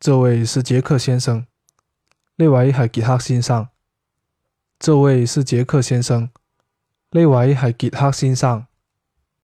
这位是杰克先生。呢位系杰克先生。这位是杰克先生。呢位系杰克先生。